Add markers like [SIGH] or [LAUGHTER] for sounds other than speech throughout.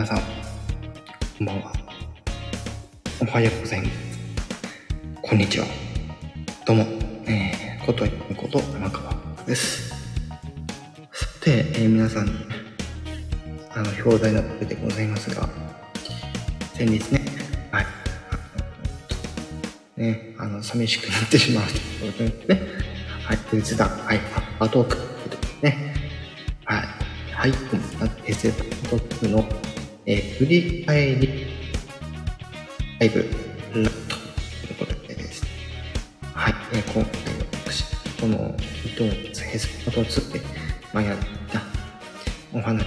皆さん、こんばんは。おはようございます。こんにちは。どうも、えー、こといこと山川です。さて、えー皆さん、あの、表題の上でございますが、先日ね、はい、あのね、あの、寂しくなってしまうということでね、はい、仏壇、はい、アッパートーク、ね、はい、はい、平成トークの、えー振り返り。ライブ、ラット、ということでです。ね、はい、えー今回は私、この伊藤平成トークで、まあ、やった。お話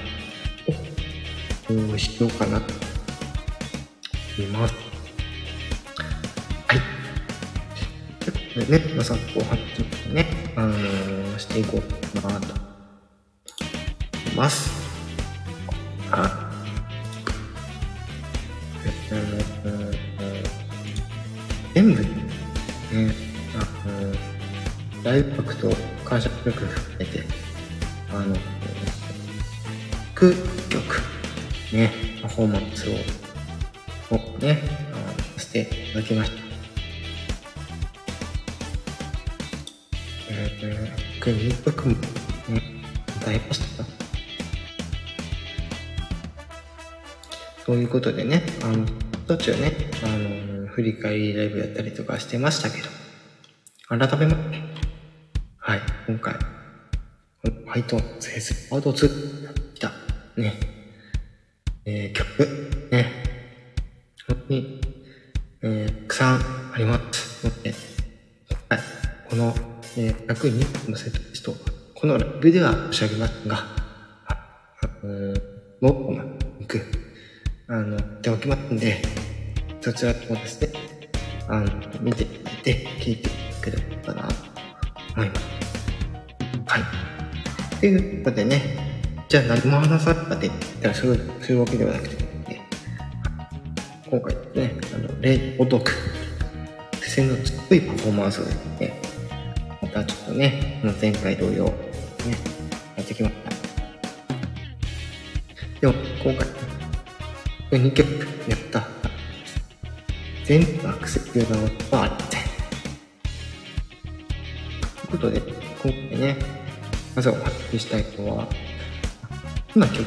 を、どうしようかなと思います。はい。ということでね、皆さん、後半ちょっとね、あのーあの、ライブ力と感謝力含めて、あの、空曲、ね、パフォーマンスを、をね、あのさせていただきました。えー、空曲も、ね、歌いました。ということでね、あの、途中ね、あの、振り返りライブやったりとかしてましたけど、改めまして、はい、今回、ホワイトンセースパート2、来た、ね、えー、曲、ね、本当に、えー、たくさんあります。ので、はい、この、えー、約2のセットリスト、このライブでは申し上げますが、あの、もう、行く、あの、っておきますんで、そちらもですね、あの、見ていて、聞いていただければな、と思います。はい。ということでね、じゃあ何も話されたって言ったらそういう、わけではなくて、ね、今回ね、あの、例お得、手線の強いパフォーマンスをですね、またちょっとね、前回同様、ね、やってきました。でも、今回、2曲やった。全部アクセスがはありません。ということで、今回ね、まずお話ししたいのは、今曲、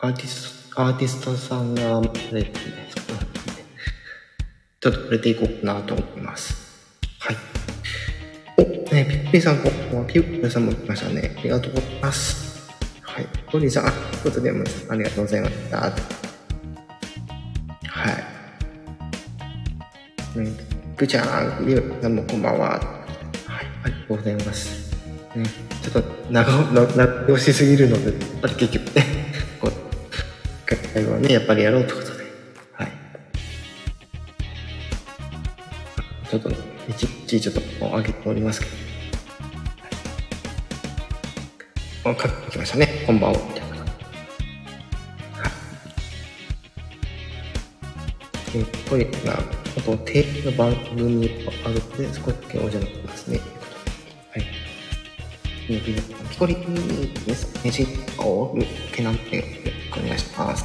アーティスト、アーティストさんが待たれてない人なので、ちょっと触れていこうかなと思います。はい。お、ね、ピッピーさん、こんばんは。ピッピーさんも来ましたね。ありがとうございます。はい。トニーさん、ということで、ありがとうございました。ぐちゃん、りゅうさんもこんばんは。はい、ありがとうございます。ね、ちょっと長 [LAUGHS] な長押しすぎるので、やっぱり結局ね、[LAUGHS] こう、会話をね、やっぱりやろうということで、はい。ちょっと、一日ちょっと上げておりますけど、はい、あ、書きましたね。こんばんは。みたいな。あと、定期の番組があるので、少しだけお邪魔しますね。はい。えー、ピコリです。ね、シーをけなんて、お願いします。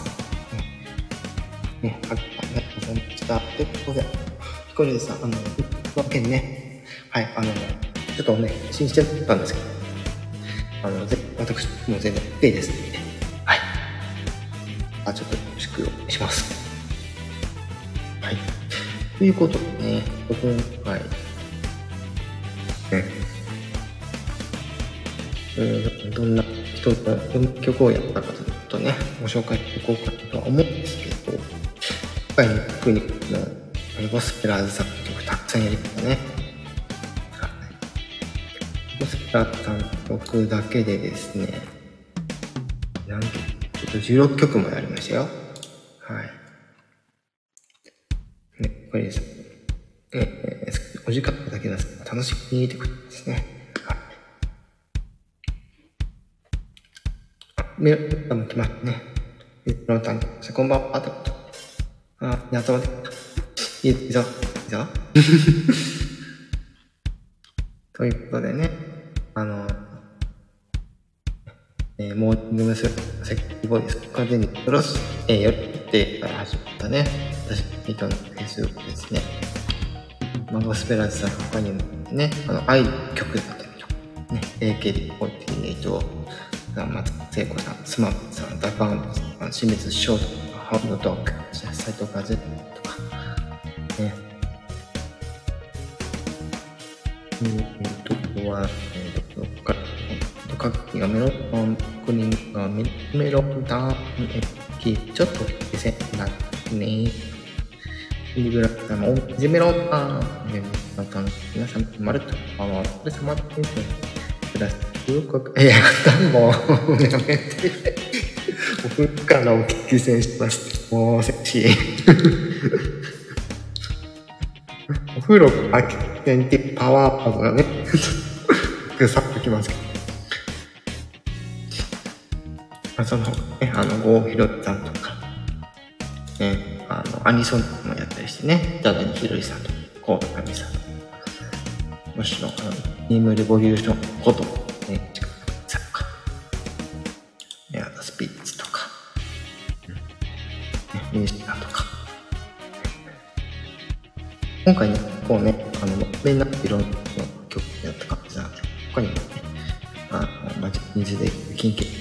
ね、ありがとうございました。ということで、ピコリさん、あの、この件ね、はい、あの、ちょっとね、信じてたんですけど、あの、ぜ私も全然 OK ですので、はい。あ、ちょっとよろしくお願いします。ということでね、今回、ね、うん、どんな人が、どんな曲をやったかというとね、ご紹介していこうかとは思うんですけど、今回の特にのゴスペラーズさんの曲たくさんやりましたね。ゴスペラーズさんの曲だけでですね、なんと、ちょっと16曲もやりましたよ。はい。ね、これですね。えー、お時間だけです楽しみに見てくれですね。メールも来ましたね。え、ロンタン、こんばんは。あ、やっと。いいぞ、いいぞ。[LAUGHS] ということでね、あの、えー、モーニング娘。セックボイス、完全にプロス、えー、よってから始まったね、私、人のフェイスブックですね。マゴスペランスさん他にもね、あの、愛曲だったりとか、ね、AKB48、松聖子さん、スマップさん、ダバウンドさん、清水翔太、ハーブのドッグ、斎藤和とか、ね。えっと、ここは、えっと、どっから、えー、と、各機がメロン、クリンがメロンダーン、え、キちょっと気せなね。リブラさんも、ジメロンダーン、メロンダーン、皆さん、まるっと、あの、これ様ですね。ください。よく、いや、もう、やめて。お風呂からお聞き戦します。もう、セクシー。お風呂からお聞き戦ってパワーパーがね、[LAUGHS] ぐさっときますけど。まあその、ね、あの、郷ひろさんとか、ね、あの、アニソンもやったりしてね、ダダニひろいさんとか、コートカさんとか、もちろ、あの、ニームレボリューションこと、ね、近くさんとか、ね、あとスピッツとか、ね、ミュージカルとか、今回ね、こうね、あの、みんないろんな曲やった感じなんで、他にもね、あの、まじ、水で、金欠とか、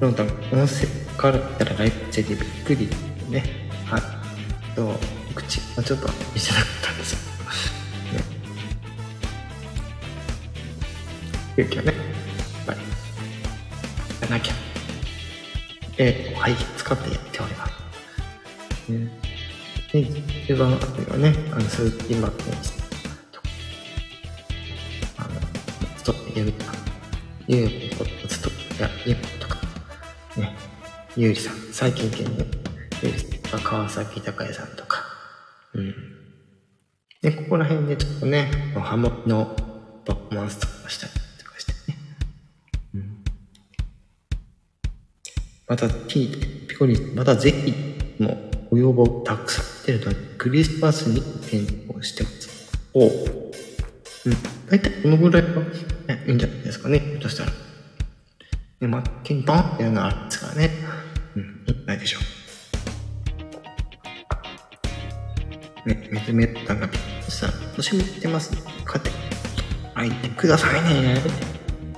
ロンタン、音声からったらライブチェでびっくりね。はい。と、口がちょっと見せなかったんですよ。勇気をね、やっぱり、やらなきゃ。えー、はい、使ってやっております。ね、で、一番あたりはね、あの、鈴木マックにして、あの、ストップやるとか、ゆうゆうりさん、最近県のゆうりさん、川崎隆也さんとか、うん。で、ここら辺でちょっとね、ハモのパフォーマンスとかしたりまた、T、ピコリン、またぜひ、もご要望たくさん来てるので、クリスマスに変更してます。おうん。大体このぐらいは、ね、いいんじゃないですかね。ひょっとしたら。ね、まあ、ケンバンっていうのがあるんですからね。ないでしょう。ね、めずめたが、さ、私も言ってますね。買って、入ってくださいね。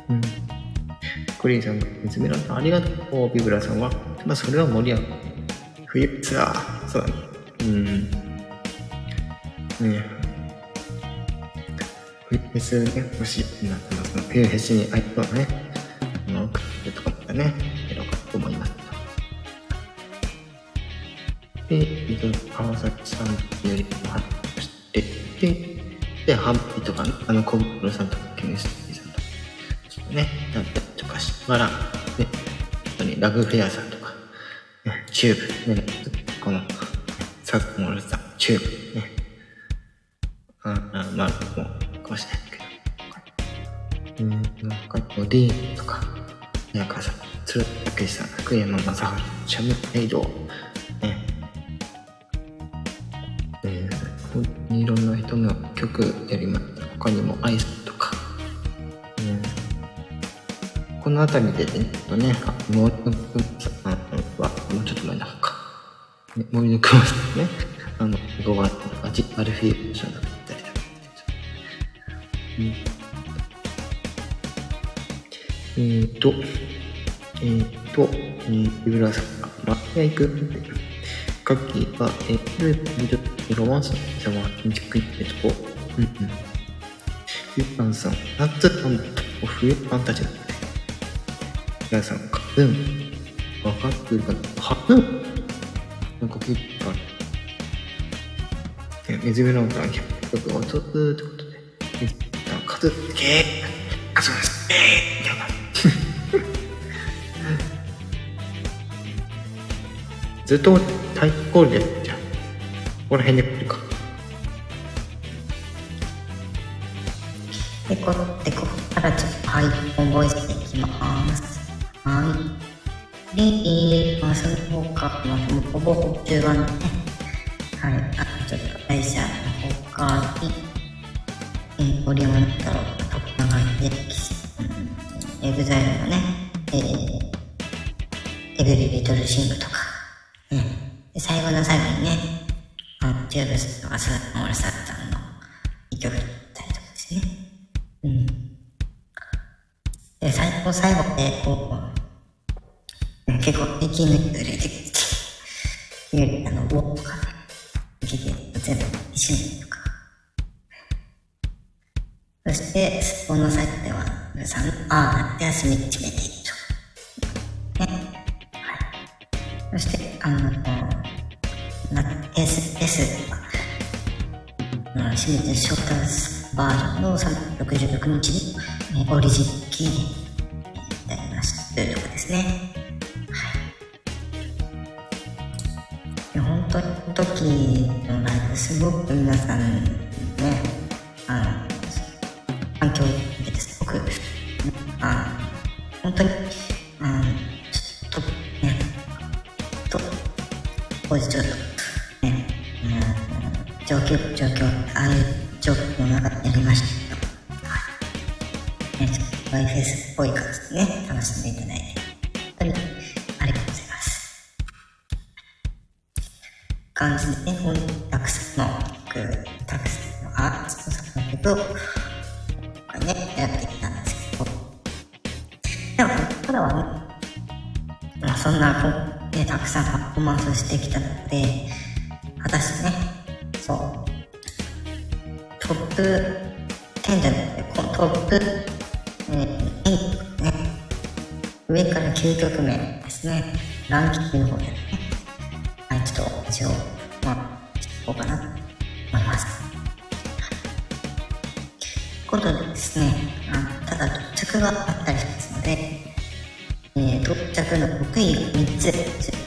うん。クリーンさんが見つめられたありがとう。ビブラさんは、まあ、それは盛り上がる。冬ツアー。そうだね。うん。ね冬フェスね、欲しいなってますの冬フェスに相手はね、あの、とかったね、で、えっと、川崎さんより発表して、で、で、ハッピーとかね、あの、小袋さんとか、ケミスティさんとか、ちょっとね、なんてから、ね、本当にラグフェアさんとか、ね、チューブ、ね、この、サッモールさん、チューブ、ね、あ、あまあ、もう、かもしれないけど、うん、なんか、ディーンとか、宮川さん、鶴武さん、福山雅治、シャムエイド、この辺りでね、とね、もう一つは、もうちょっと前なのか。ね、もう一つね、あの、5番とか、ジアルフィーションだったりとか。うん、えっ、ー、と、えっ、ー、と、えー、ユーラさんが、マッヤ行くって、カッキーが、えー、ループ、ロマンスの貴様、建築行ってとこ、うんうん。ユーパンさん、夏なんだと、冬パンたちだ皆さん、カヌー、分かってるかなカヌーなんか結構ある。水辺の歌100曲を飛ぶってことで、水辺の歌、カズッケー、カズッケーみたいな。ずっと太鼓でやってゃん。こら辺で来るか。で、こで、ここからちょっと、はい、覚えていきます。はい。で、えー、まあ、その他、まあ、ほぼほぼ中盤ね。はい、あ、ちょっと、会社の他に、えー、オリオン太郎がトップ流れで、うん、エグザイルのね、えー、エブリリトルシングとか、ね、で最後の最後にね、あの、チューブスとかスーモールサッタンの一曲だったりとかですね。うん。で、最後最後で、ああ、夏休み決めていると。ね。はい。そして、あの、な S、S は、まあ、清水翔太バージョンの366日に、えオリジンキーでやりましたというところですね。はい。いや本当に、時のライブ、すごく皆さん感じでね、こうたくさんの曲、たくさんのアーティストさんの曲を、ね、やってきたんですけど、でも、ここからはね、まあ、そんなこう、ね、たくさんパフォーマンスしてきたので、果たしてね、そう、トップ10じゃなくて、このトップ、えー、8ね、上から9曲目ですね、ランキングの方でね、はい、ちょっと一応、ただ到着があったりしますので、えー、到着の6位が3つ、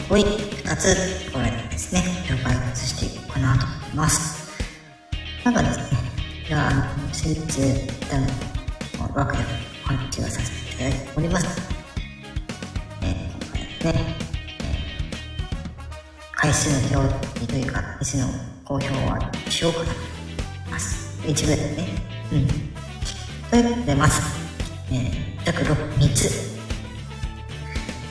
5位2つ、これですね、了解発していこうかなと思います。なんかですね、では、あの、先日、一旦、枠でお話をさせていただいております。えー、今回ですね、えー、回数の表記というか、回数の公表はしようかなと思います。一部でね。うん。ということで、まず、えー、約、3つ。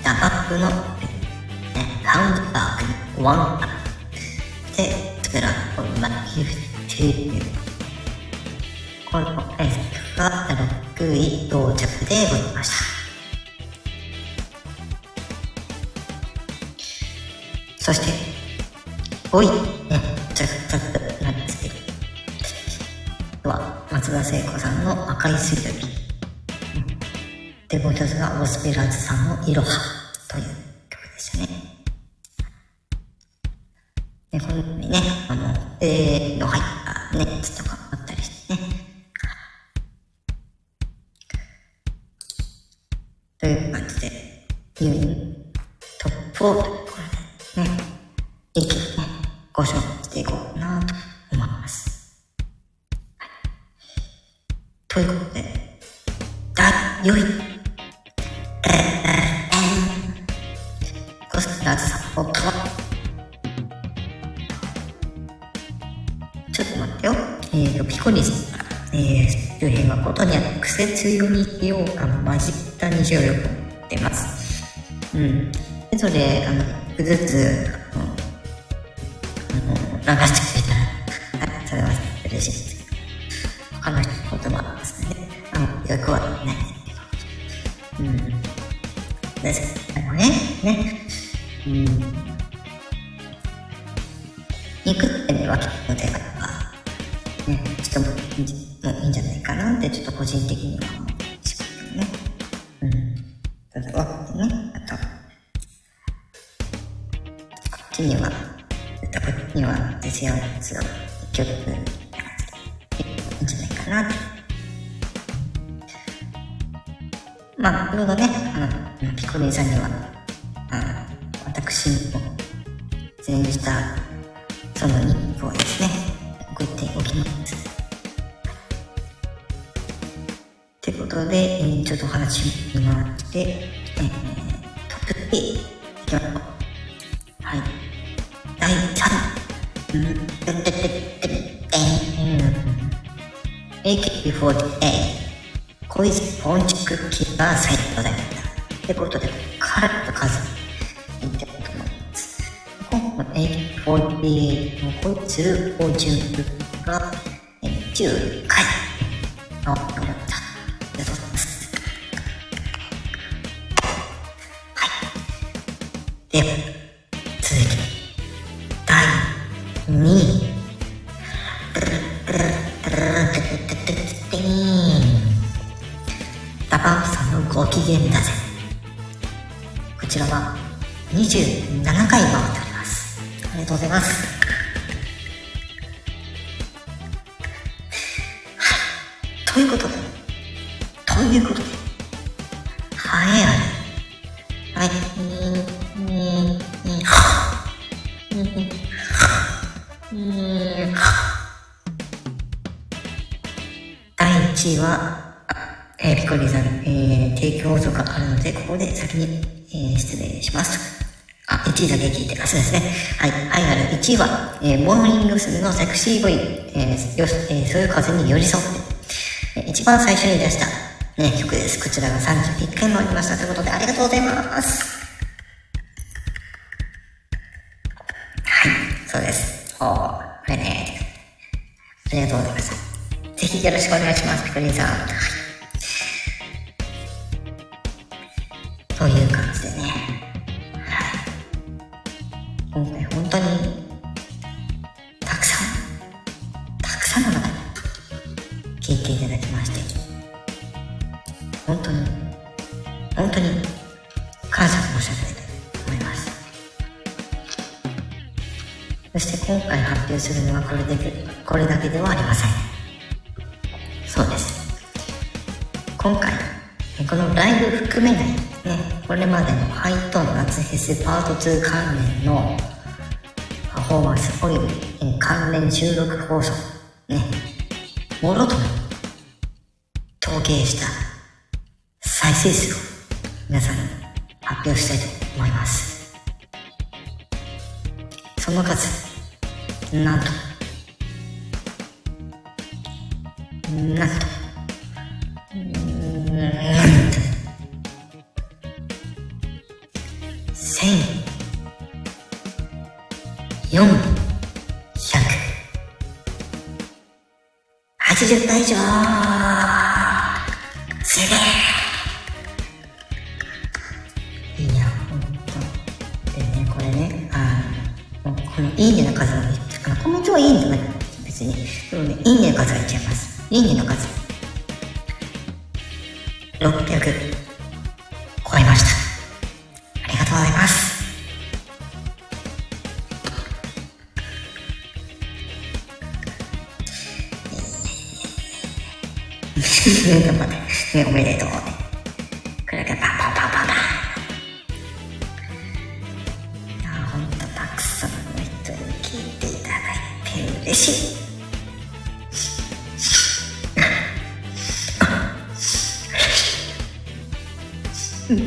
ダバップの、えー、ラウンドバーグワンアップ。で、トゥラップマギフティーこのえーが6位到着でございました。そして、5位、ね、着々なんですけど、は、松田聖子さんの赤い水曜日。で、もう一つが、オスペラーズさんのいろは。強に使用感混じった虹をよく持ってます。うん。で、それ、あの、一個ずつ、あの、あの流してさんに、したその2個をですね、送っておきます。ということで、えーちょっとお話しまして、えートップ3いきましょう。はい。第3位。うん。てってってってってん。AKB48 小泉ポンチクッキーが最高だった。ってことで、カラッと数の AKB48 のこいつを順がえー10回のよかった。ありがとうございます。はい。では、続いて、第2位。ダパンプさんのご機嫌だぜ。こちらは27回回っておありがとうございます。1は、えーモーニング娘。のセクシーボイ、えーよえーそういう風に寄り添って、えー一番最初に出した、ね、曲です。こちらが31回もありました。ということで、ありがとうございます。はい。そうです。おー、これね。ありがとうございます。ぜひよろしくお願いします、ピコリンさん。回、このライブ含めない、ね、これまでのハイトーン夏フェスパート2関連のパフォーマンスおよび関連収録放送、ね、もろとも統計した再生数を皆さんに発表したいと思います。その数、なんと、なんと、40080回以上すげえ。いやほんと。でねこれねあのこのいいねの数があコメントはいいね別にでもねいいねの数がいっちゃいます。いいねの数。600ね、頑張って。ね、おめでとうね。これがパンパンパンパンパン。いや、ほんとたくさんの人に聞いていただいて嬉しい。ね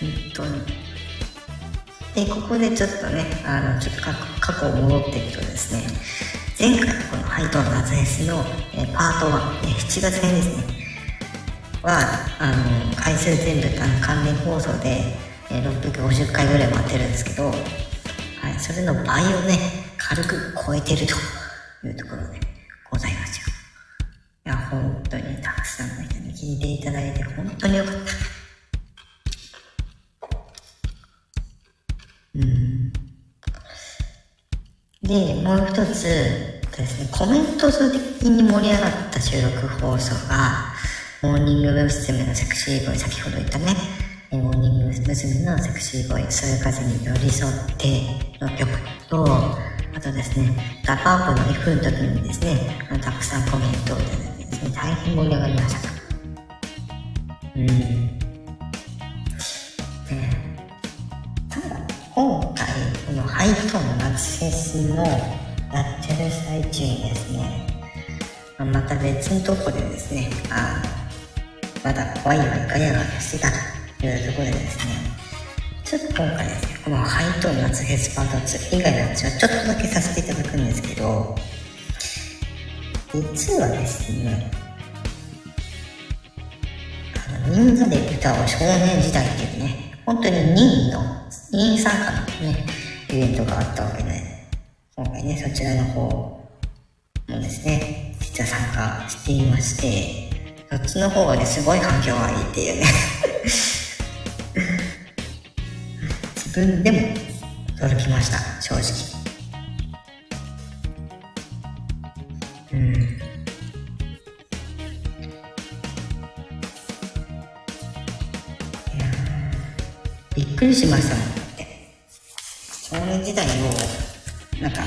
本当に。で、ここでちょっとね、あの、ちょっと過去過去を戻っていくとですね、前回このハイトーン夏フェスの、えパート1、え7月編ですね、は、あの、回数全部あの関連放送で、えー650回ぐらい待ってるんですけど、はい、それの倍をね、軽く超えてるというところでございますよ。いや、本当にたくさんの人に聞いていただいて、本当によかった。うんで、もう一つですね、コメント数的に盛り上がった収録放送が、モーニング娘。のセクシーボイ、先ほど言ったね、モーニング娘。のセクシーボイ、そういう風に寄り添っての曲と、あとですね、 DA PUMP の F の時にですね、たくさんコメントをいただいてですね、大変盛り上がりました。うん。ねただ、今回このハイトーン夏フェスのやってる最中にですねまた別のとこでですねあまだワイワイガヤガヤしてたというところでですねちょっと今回ですねこのハイトーン夏フェスパート2以外の話はちょっとだけさせていただくんですけど実はですねあのみんなで歌う少年時代っていうね本当に任意の任意参加のねイベントがあったわけで今回ねそちらの方もですね実は参加していましてそっちの方がねすごい反響がいいっていうね。[LAUGHS] 自分でも驚きました正直。うん。びっくりしましたもんって少年時代をなんか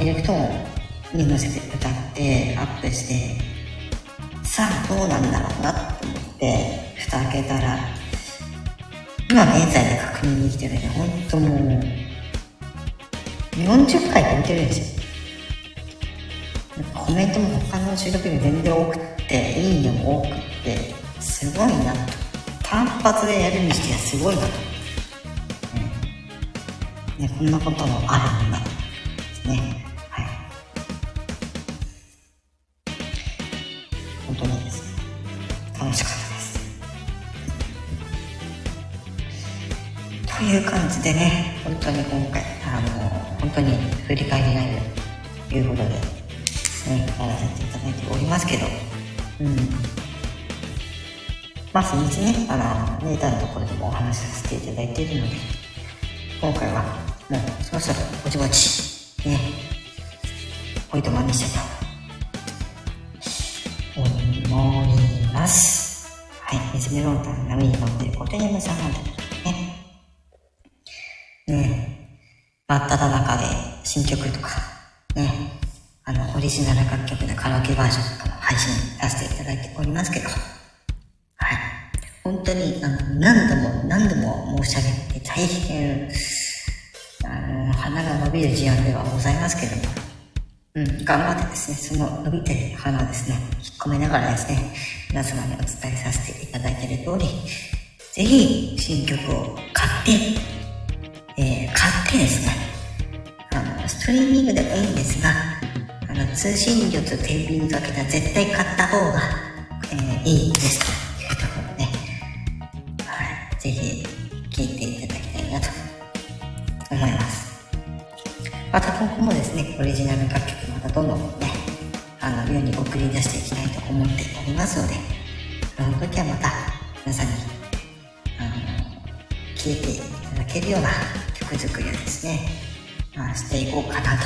エレクトーンに乗せて歌ってアップしてさあどうなんだろうなと思って蓋開けたら今現在で確認できてるね。ほんともう40回超えてるんですよ。コメントも他の収録より全然多くっていいねも多くってすごいなと。単発でやるにしてはすごいなと、うん。ね、こんなこともあるんだ。ね。はい。本当にですね。楽しかったです。という感じでね本当に今回あの本当に振り返りライブということでね、やらせていただいておりますけど、うん。まあ、そのうちね、あの、ネタのところでもお話しさせていただいているので、今回は、もう、そろそろぼちぼち、ね、おいとまにした。いと思います。はい、水メロンタン波に乗ってるコテニムさんなんでね、ね真っ只中で新曲とか、ね、あの、オリジナル楽曲のカラオケバージョンとかも配信させていただいておりますけど、はい。本当に、あの、何度も何度も申し上げて大変、あの、鼻が伸びる事案ではございますけども、うん、頑張ってですね、その伸びてる鼻をですね、引っ込めながらですね、皆様にお伝えさせていただいている通り、ぜひ新曲を買って、えー、買ってですね、あの、ストリーミングでもいいんですが、あの、通信料と天秤にかけたら絶対買った方が、えーいいです。また今後もですね、オリジナル楽曲またどんどんね、あの、世に送り出していきたいと思っておりますので、その時はまた皆さんに、あの、聴いていただけるような曲作りをですね、まあ、していこうかなと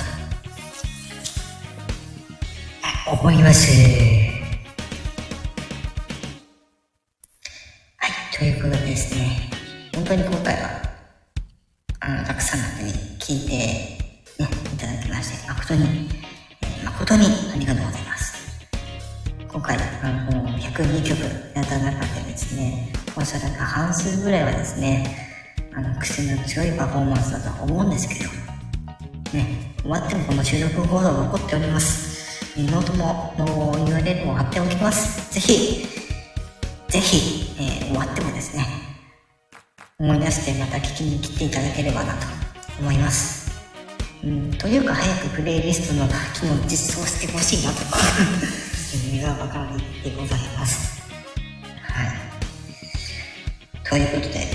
思います。はい、ということでですね、本当に今回は、あの、たくさんの方に聞いて、誠に、誠にありがとうございます。今回、あの、102曲やった中でですね、おそらく半数ぐらいはですね、あの、癖の強いパフォーマンスだと思うんですけど、ね、終わってもこの収録報道残っております。ノートもの URL を貼っておきます。ぜひ、ぜひ、えー終わってもですね、思い出してまた聞きに来ていただければなと思います。うん、というか早くプレイリストの機能を実装してほしいなと願うばかりでございます。はい。ということで、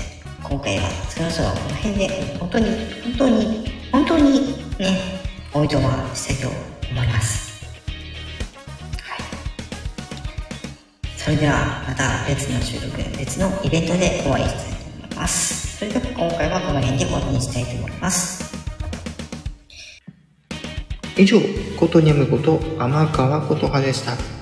今回はそろそろこの辺で、本当に、本当に、本当にね、おいとましたいと思います。それではまた別の収録、別のイベントでお会いしたいと思います。それでは今回はこの辺で終わりにしたいと思います。以上、ことにゃむこと天川ことはでした。